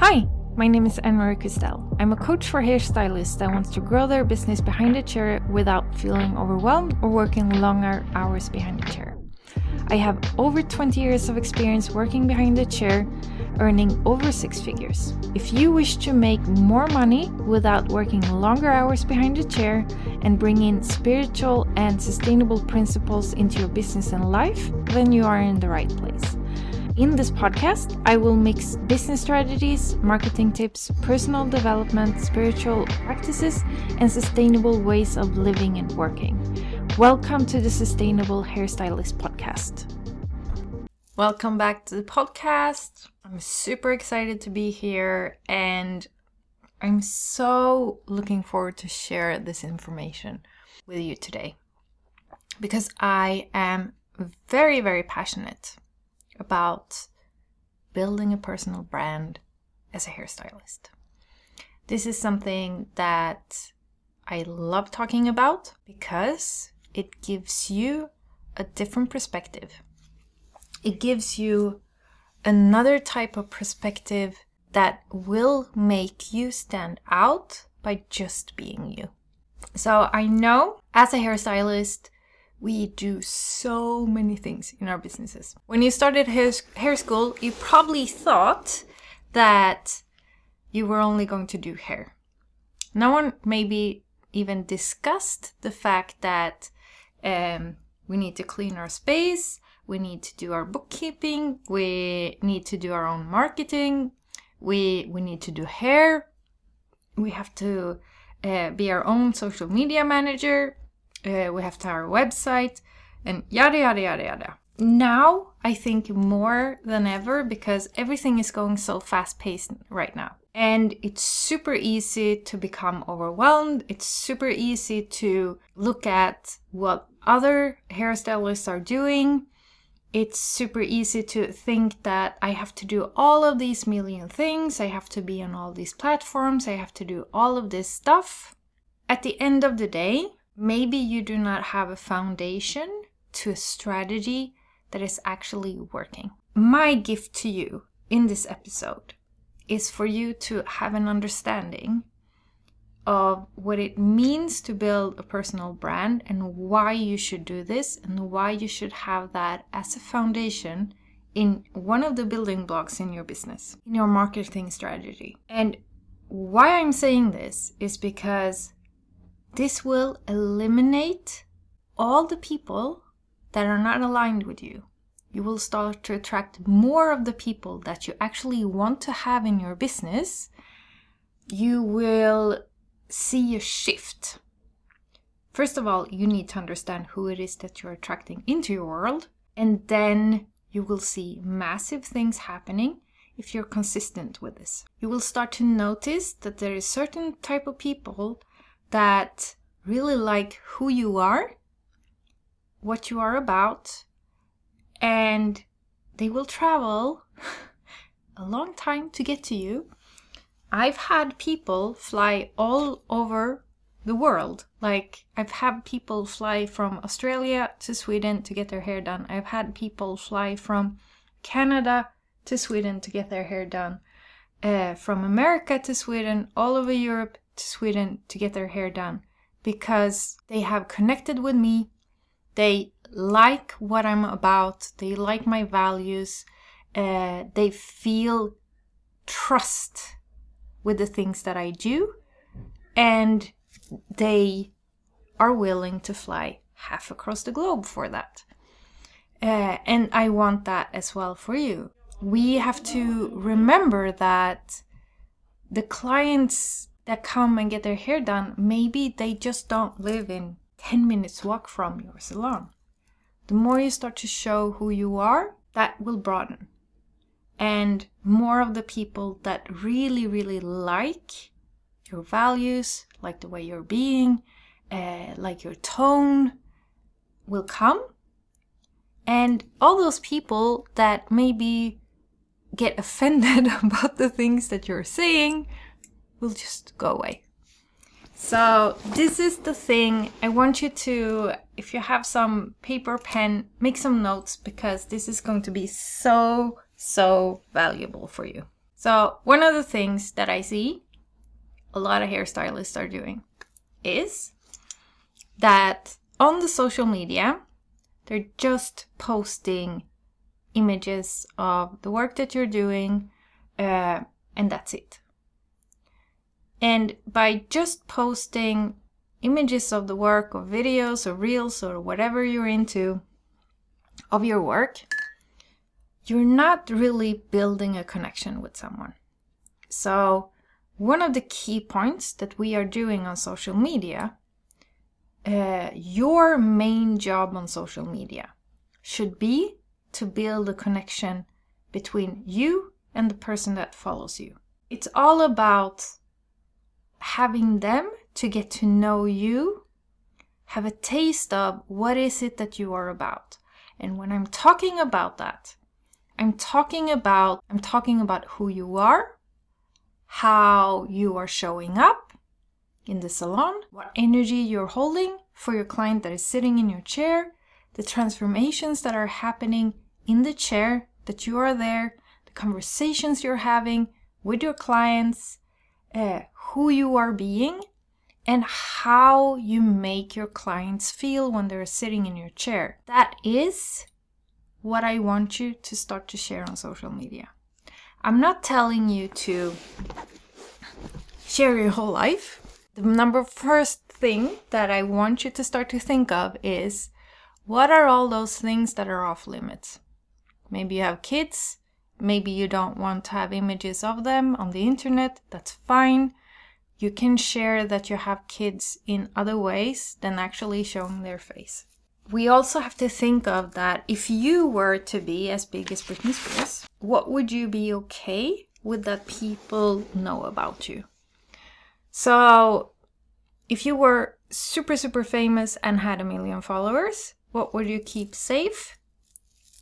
Hi, my name is Ann-Marie Custel. I'm a coach for hairstylists that wants to grow their business behind the chair without feeling overwhelmed or working longer hours behind the chair. I have over 20 years of experience working behind the chair, earning over six figures. If you wish to make more money without working longer hours behind the chair and bring in spiritual and sustainable principles into your business and life, then you are in the right place. In this podcast, I will mix business strategies, marketing tips, personal development, spiritual practices, and sustainable ways of living and working. Welcome to the Sustainable Hairstylist Podcast. Welcome back to the podcast. I'm super excited to be here and I'm so looking forward to share this information with you today because I am very, very passionate about building a personal brand as a hairstylist. This is something that I love talking about because it gives you a different perspective. It gives you another type of perspective that will make you stand out by just being you. So I know as a hairstylist, we do so many things in our businesses. When you started hair, hair school, you probably thought that you were only going to do hair. No one maybe even discussed the fact that um, we need to clean our space, we need to do our bookkeeping, we need to do our own marketing, we we need to do hair, we have to uh, be our own social media manager, uh, we have to our website, and yada yada yada yada. Now I think more than ever because everything is going so fast paced right now. And it's super easy to become overwhelmed. It's super easy to look at what other hairstylists are doing. It's super easy to think that I have to do all of these million things. I have to be on all these platforms. I have to do all of this stuff. At the end of the day, maybe you do not have a foundation to a strategy that is actually working. My gift to you in this episode is for you to have an understanding of what it means to build a personal brand and why you should do this and why you should have that as a foundation in one of the building blocks in your business, in your marketing strategy. And why I'm saying this is because this will eliminate all the people that are not aligned with you. You will start to attract more of the people that you actually want to have in your business. You will see a shift. First of all, you need to understand who it is that you're attracting into your world, and then you will see massive things happening if you're consistent with this. You will start to notice that there is certain type of people that really like who you are, what you are about, and they will travel a long time to get to you. I've had people fly all over the world. Like, I've had people fly from Australia to Sweden to get their hair done. I've had people fly from Canada to Sweden to get their hair done. Uh, from America to Sweden, all over Europe to Sweden to get their hair done because they have connected with me. They like what I'm about. They like my values. Uh, they feel trust with the things that I do. And they are willing to fly half across the globe for that. Uh, and I want that as well for you. We have to remember that the clients that come and get their hair done, maybe they just don't live in 10 minutes walk from your salon. The more you start to show who you are, that will broaden. And more of the people that really, really like your values, like the way you're being, uh, like your tone, will come. And all those people that maybe get offended about the things that you're saying will just go away. So this is the thing. I want you to, if you have some paper, pen, make some notes because this is going to be so, so valuable for you. So, one of the things that I see a lot of hairstylists are doing is that on the social media, they're just posting images of the work that you're doing, uh, and that's it. And by just posting images of the work, or videos, or reels, or whatever you're into of your work, you're not really building a connection with someone. So, one of the key points that we are doing on social media, uh, your main job on social media should be to build a connection between you and the person that follows you. It's all about having them to get to know you, have a taste of what is it that you are about. And when I'm talking about that, I'm talking about I'm talking about who you are, how you are showing up in the salon, what energy you're holding for your client that is sitting in your chair, the transformations that are happening in the chair that you are there, the conversations you're having with your clients, uh, who you are being, and how you make your clients feel when they're sitting in your chair. That is what I want you to start to share on social media. I'm not telling you to share your whole life. The number first thing that I want you to start to think of is what are all those things that are off limits? Maybe you have kids, maybe you don't want to have images of them on the internet, that's fine. You can share that you have kids in other ways than actually showing their face we also have to think of that if you were to be as big as Britney Spears, what would you be okay with that people know about you? So, if you were super, super famous and had a million followers, what would you keep safe,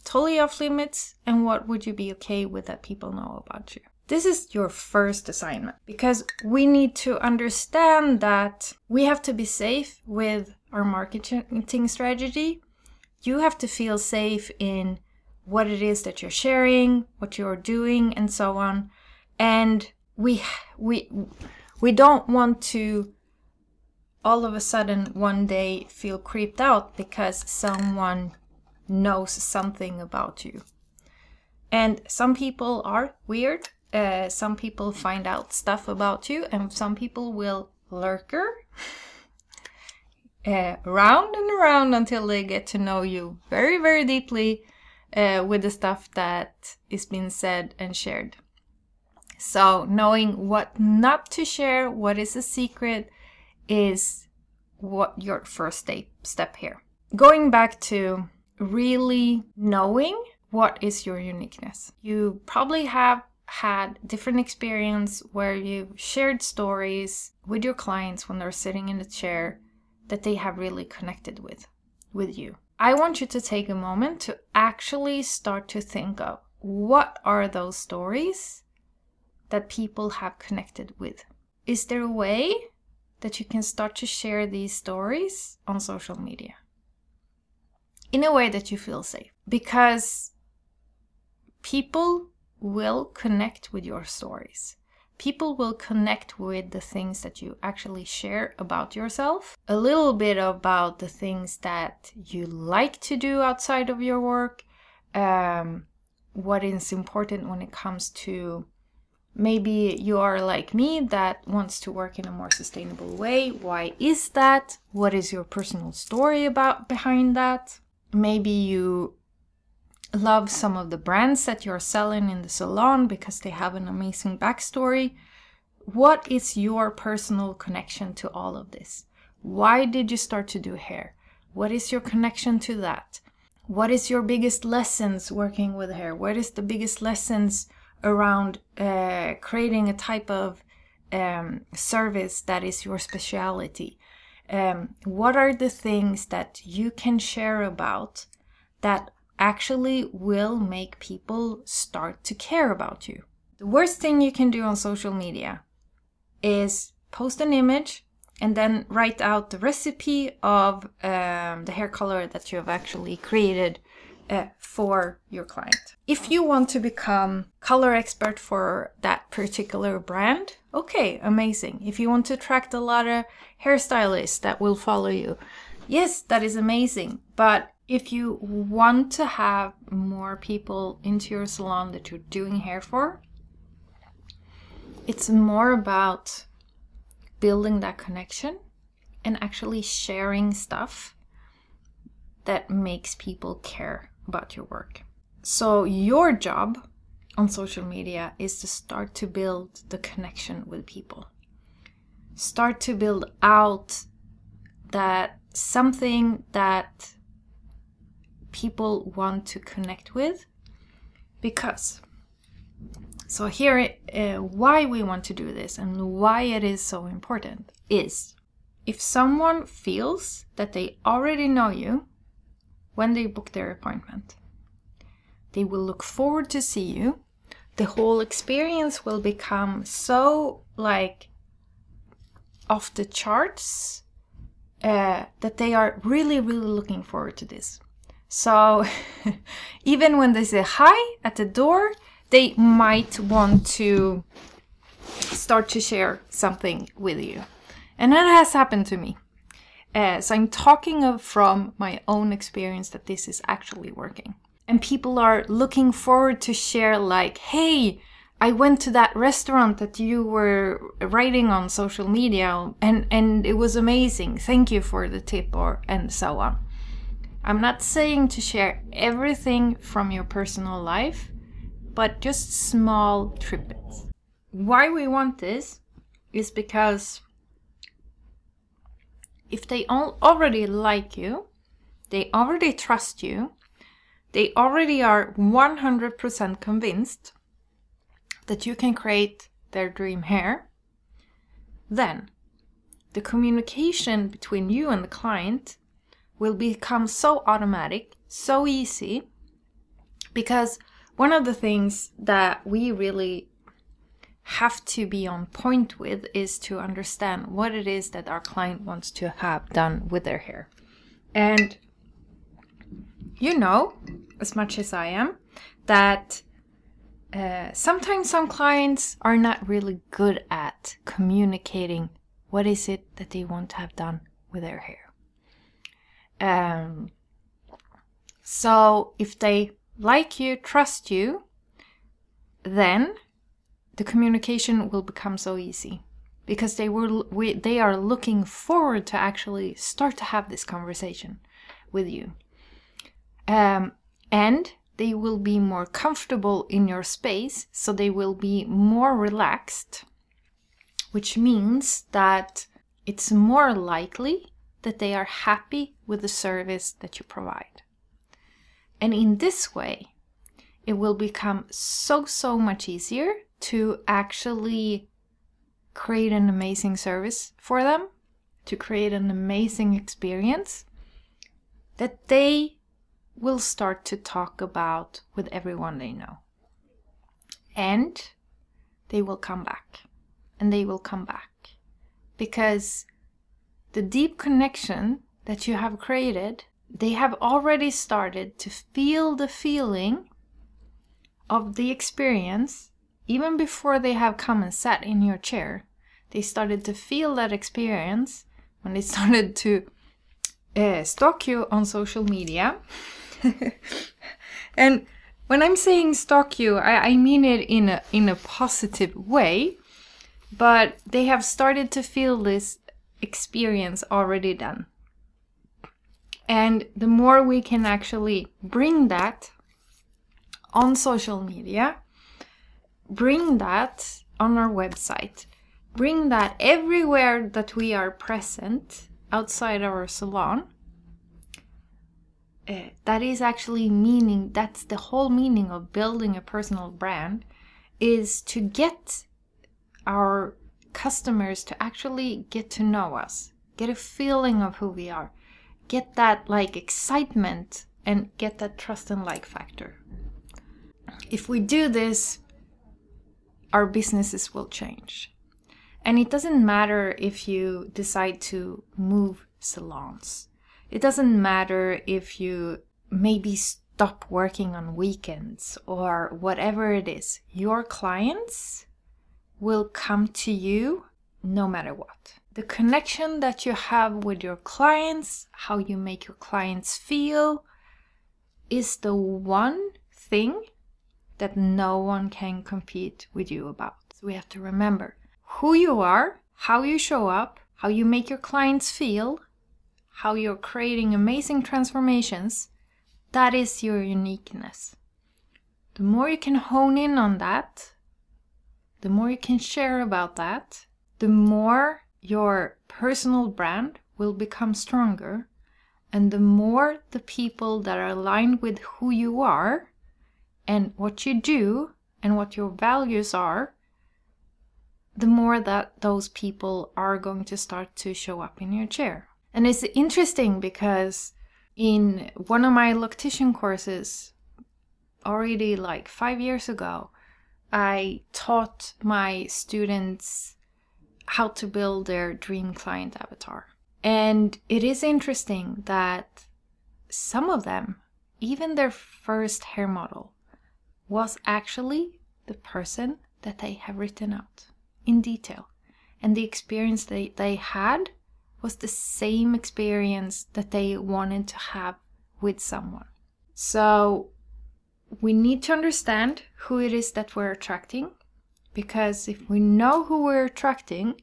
totally off limits, and what would you be okay with that people know about you? This is your first assignment because we need to understand that we have to be safe with our marketing strategy. You have to feel safe in what it is that you're sharing, what you're doing, and so on. And we we we don't want to all of a sudden one day feel creeped out because someone knows something about you. And some people are weird uh, some people find out stuff about you, and some people will lurker uh, round and around until they get to know you very, very deeply uh, with the stuff that is being said and shared. So, knowing what not to share, what is a secret, is what your first step, step here. Going back to really knowing what is your uniqueness. You probably have had different experience where you've shared stories with your clients when they're sitting in the chair that they have really connected with with you. I want you to take a moment to actually start to think of what are those stories that people have connected with. Is there a way that you can start to share these stories on social media? In a way that you feel safe. Because people will connect with your stories. People will connect with the things that you actually share about yourself, a little bit about the things that you like to do outside of your work, um, what is important when it comes to maybe you are like me that wants to work in a more sustainable way. Why is that? What is your personal story about behind that? Maybe you love some of the brands that you're selling in the salon because they have an amazing backstory. What is your personal connection to all of this? Why did you start to do hair? What is your connection to that? What is your biggest lessons working with hair? What is the biggest lessons around uh, creating a type of um, service that is your specialty? Um, what are the things that you can share about that actually will make people start to care about you. The worst thing you can do on social media is post an image and then write out the recipe of um, the hair color that you have actually created uh, for your client. If you want to become color expert for that particular brand, okay, amazing. If you want to attract a lot of hairstylists that will follow you, yes, that is amazing. But if you want to have more people into your salon that you're doing hair for, it's more about building that connection and actually sharing stuff that makes people care about your work. So, your job on social media is to start to build the connection with people. Start to build out that something that people want to connect with because so here uh, why we want to do this and why it is so important is if someone feels that they already know you when they book their appointment. They will look forward to see you. The whole experience will become so like off the charts uh, that they are really, really looking forward to this. So even when they say hi at the door, they might want to start to share something with you. And that has happened to me. Uh, so I'm talking of from my own experience that this is actually working. And people are looking forward to share, like, hey, I went to that restaurant that you were writing on social media and, and it was amazing. Thank you for the tip or and so on. I'm not saying to share everything from your personal life, but just small trippets. Why we want this is because if they all already like you, they already trust you, they already are 100% convinced that you can create their dream hair, then the communication between you and the client will become so automatic, so easy, because one of the things that we really have to be on point with is to understand what it is that our client wants to have done with their hair. And you know, as much as I am, that uh, sometimes some clients are not really good at communicating what is it that they want to have done with their hair. Um, so if they like you, trust you, then the communication will become so easy because they were we, they are looking forward to actually start to have this conversation with you um, and they will be more comfortable in your space so they will be more relaxed which means that it's more likely that they are happy with the service that you provide. And in this way it will become so so much easier to actually create an amazing service for them, to create an amazing experience that they will start to talk about with everyone they know. And they will come back. And they will come back. Because the deep connection that you have created, they have already started to feel the feeling of the experience even before they have come and sat in your chair, they started to feel that experience when they started to uh, stalk you on social media. and when I'm saying stalk you, I, I mean it in a in a positive way, but they have started to feel this experience already done. And the more we can actually bring that on social media, bring that on our website. Bring that everywhere that we are present outside our salon. Uh, that is actually meaning, that's the whole meaning of building a personal brand, is to get our customers to actually get to know us, get a feeling of who we are, get that like excitement, and get that trust and like factor. If we do this, our businesses will change. And it doesn't matter if you decide to move salons. It doesn't matter if you maybe stop working on weekends or whatever it is, your clients will come to you no matter what. The connection that you have with your clients, how you make your clients feel, is the one thing that no one can compete with you about. So we have to remember who you are, how you show up, how you make your clients feel, how you're creating amazing transformations. That is your uniqueness. The more you can hone in on that, the more you can share about that, the more your personal brand will become stronger. And the more the people that are aligned with who you are and what you do and what your values are, the more that those people are going to start to show up in your chair. And it's interesting because in one of my loctician courses, already like five years ago, I taught my students how to build their dream client avatar. And it is interesting that some of them, even their first hair model, was actually the person that they have written out in detail. And the experience they, they had was the same experience that they wanted to have with someone. So we need to understand who it is that we're attracting because if we know who we're attracting,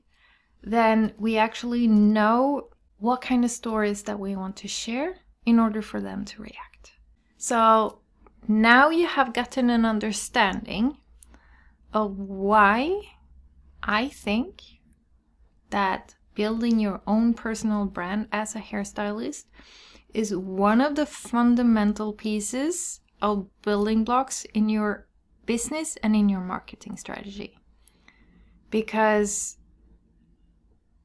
then we actually know what kind of stories that we want to share in order for them to react. So now you have gotten an understanding of why I think that building your own personal brand as a hairstylist is one of the fundamental pieces of building blocks in your business and in your marketing strategy. Because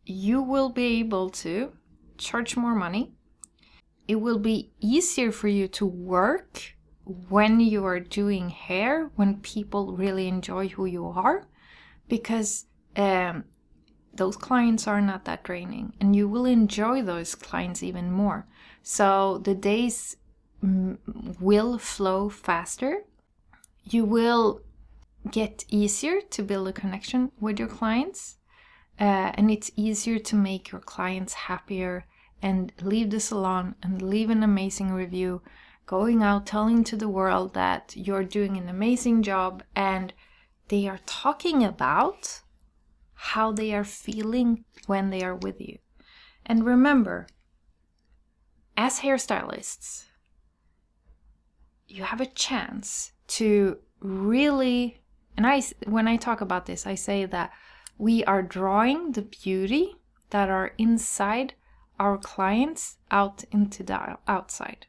you will be able to charge more money. It will be easier for you to work when you are doing hair, when people really enjoy who you are, because um, those clients are not that draining and you will enjoy those clients even more. So the days mm, will flow faster. You will get easier to build a connection with your clients. Uh, and it's easier to make your clients happier and leave the salon and leave an amazing review, going out telling to the world that you're doing an amazing job and they are talking about how they are feeling when they are with you. And remember, as hairstylists, you have a chance to really and I when I talk about this, I say that we are drawing the beauty that are inside our clients out into the outside.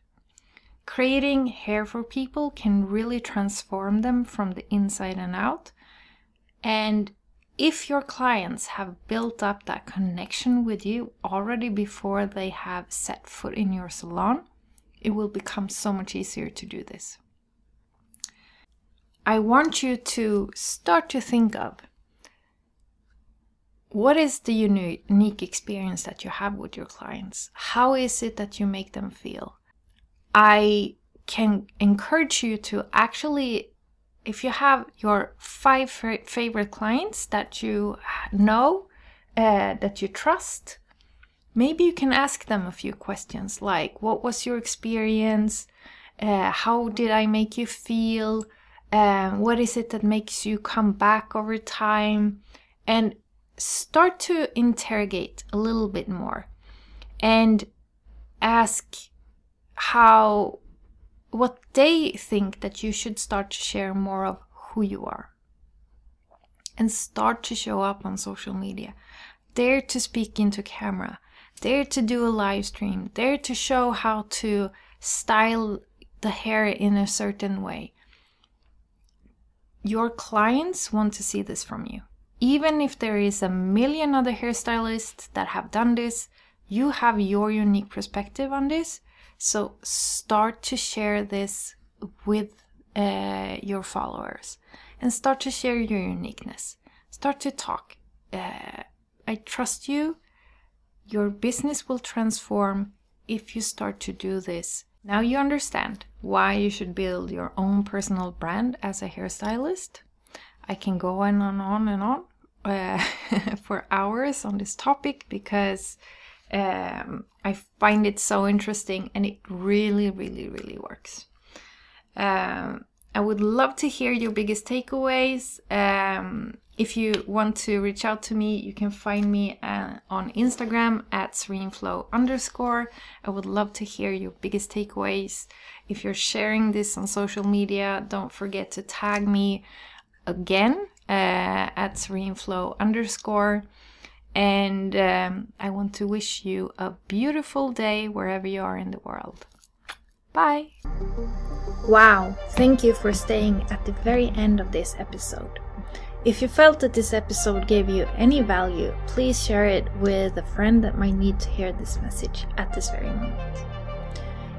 Creating hair for people can really transform them from the inside and out. And if your clients have built up that connection with you already before they have set foot in your salon, it will become so much easier to do this. I want you to start to think of what is the unique experience that you have with your clients? How is it that you make them feel? I can encourage you to actually if you have your five favorite clients that you know, uh, that you trust, maybe you can ask them a few questions like, What was your experience? Uh, how did I make you feel? Uh, what is it that makes you come back over time? And start to interrogate a little bit more and ask how what they think that you should start to share more of who you are and start to show up on social media. Dare to speak into camera. Dare to do a live stream. Dare to show how to style the hair in a certain way. Your clients want to see this from you. Even if there is a million other hairstylists that have done this you have your unique perspective on this so start to share this with uh, your followers and start to share your uniqueness. Start to talk. Uh, I trust you. Your business will transform if you start to do this Now you understand why you should build your own personal brand as a hairstylist. I can go on and on and on uh, for hours on this topic because um, I find it so interesting and it really, really, really works. Um, I would love to hear your biggest takeaways. Um, if you want to reach out to me, you can find me uh, on Instagram at sereneflow underscore. I would love to hear your biggest takeaways. If you're sharing this on social media, don't forget to tag me again uh, at sereneflow underscore. And um, I want to wish you a beautiful day wherever you are in the world. Bye! Wow, thank you for staying at the very end of this episode. If you felt that this episode gave you any value, please share it with a friend that might need to hear this message at this very moment.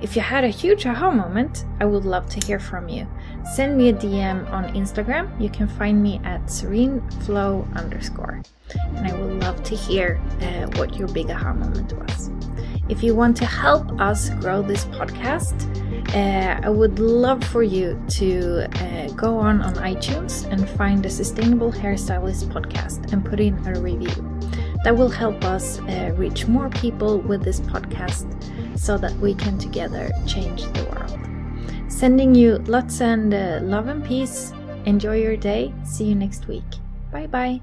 If you had a huge aha moment, I would love to hear from you. Send me a DM on Instagram. You can find me at sereneflow underscore. And I would love to hear uh, what your big aha moment was. If you want to help us grow this podcast, uh, I would love for you to uh, go on on iTunes and find the Sustainable Hairstylist podcast and put in a review. That will help us uh, reach more people with this podcast so that we can together change the world. Sending you lots and uh, love and peace. Enjoy your day. See you next week. Bye bye.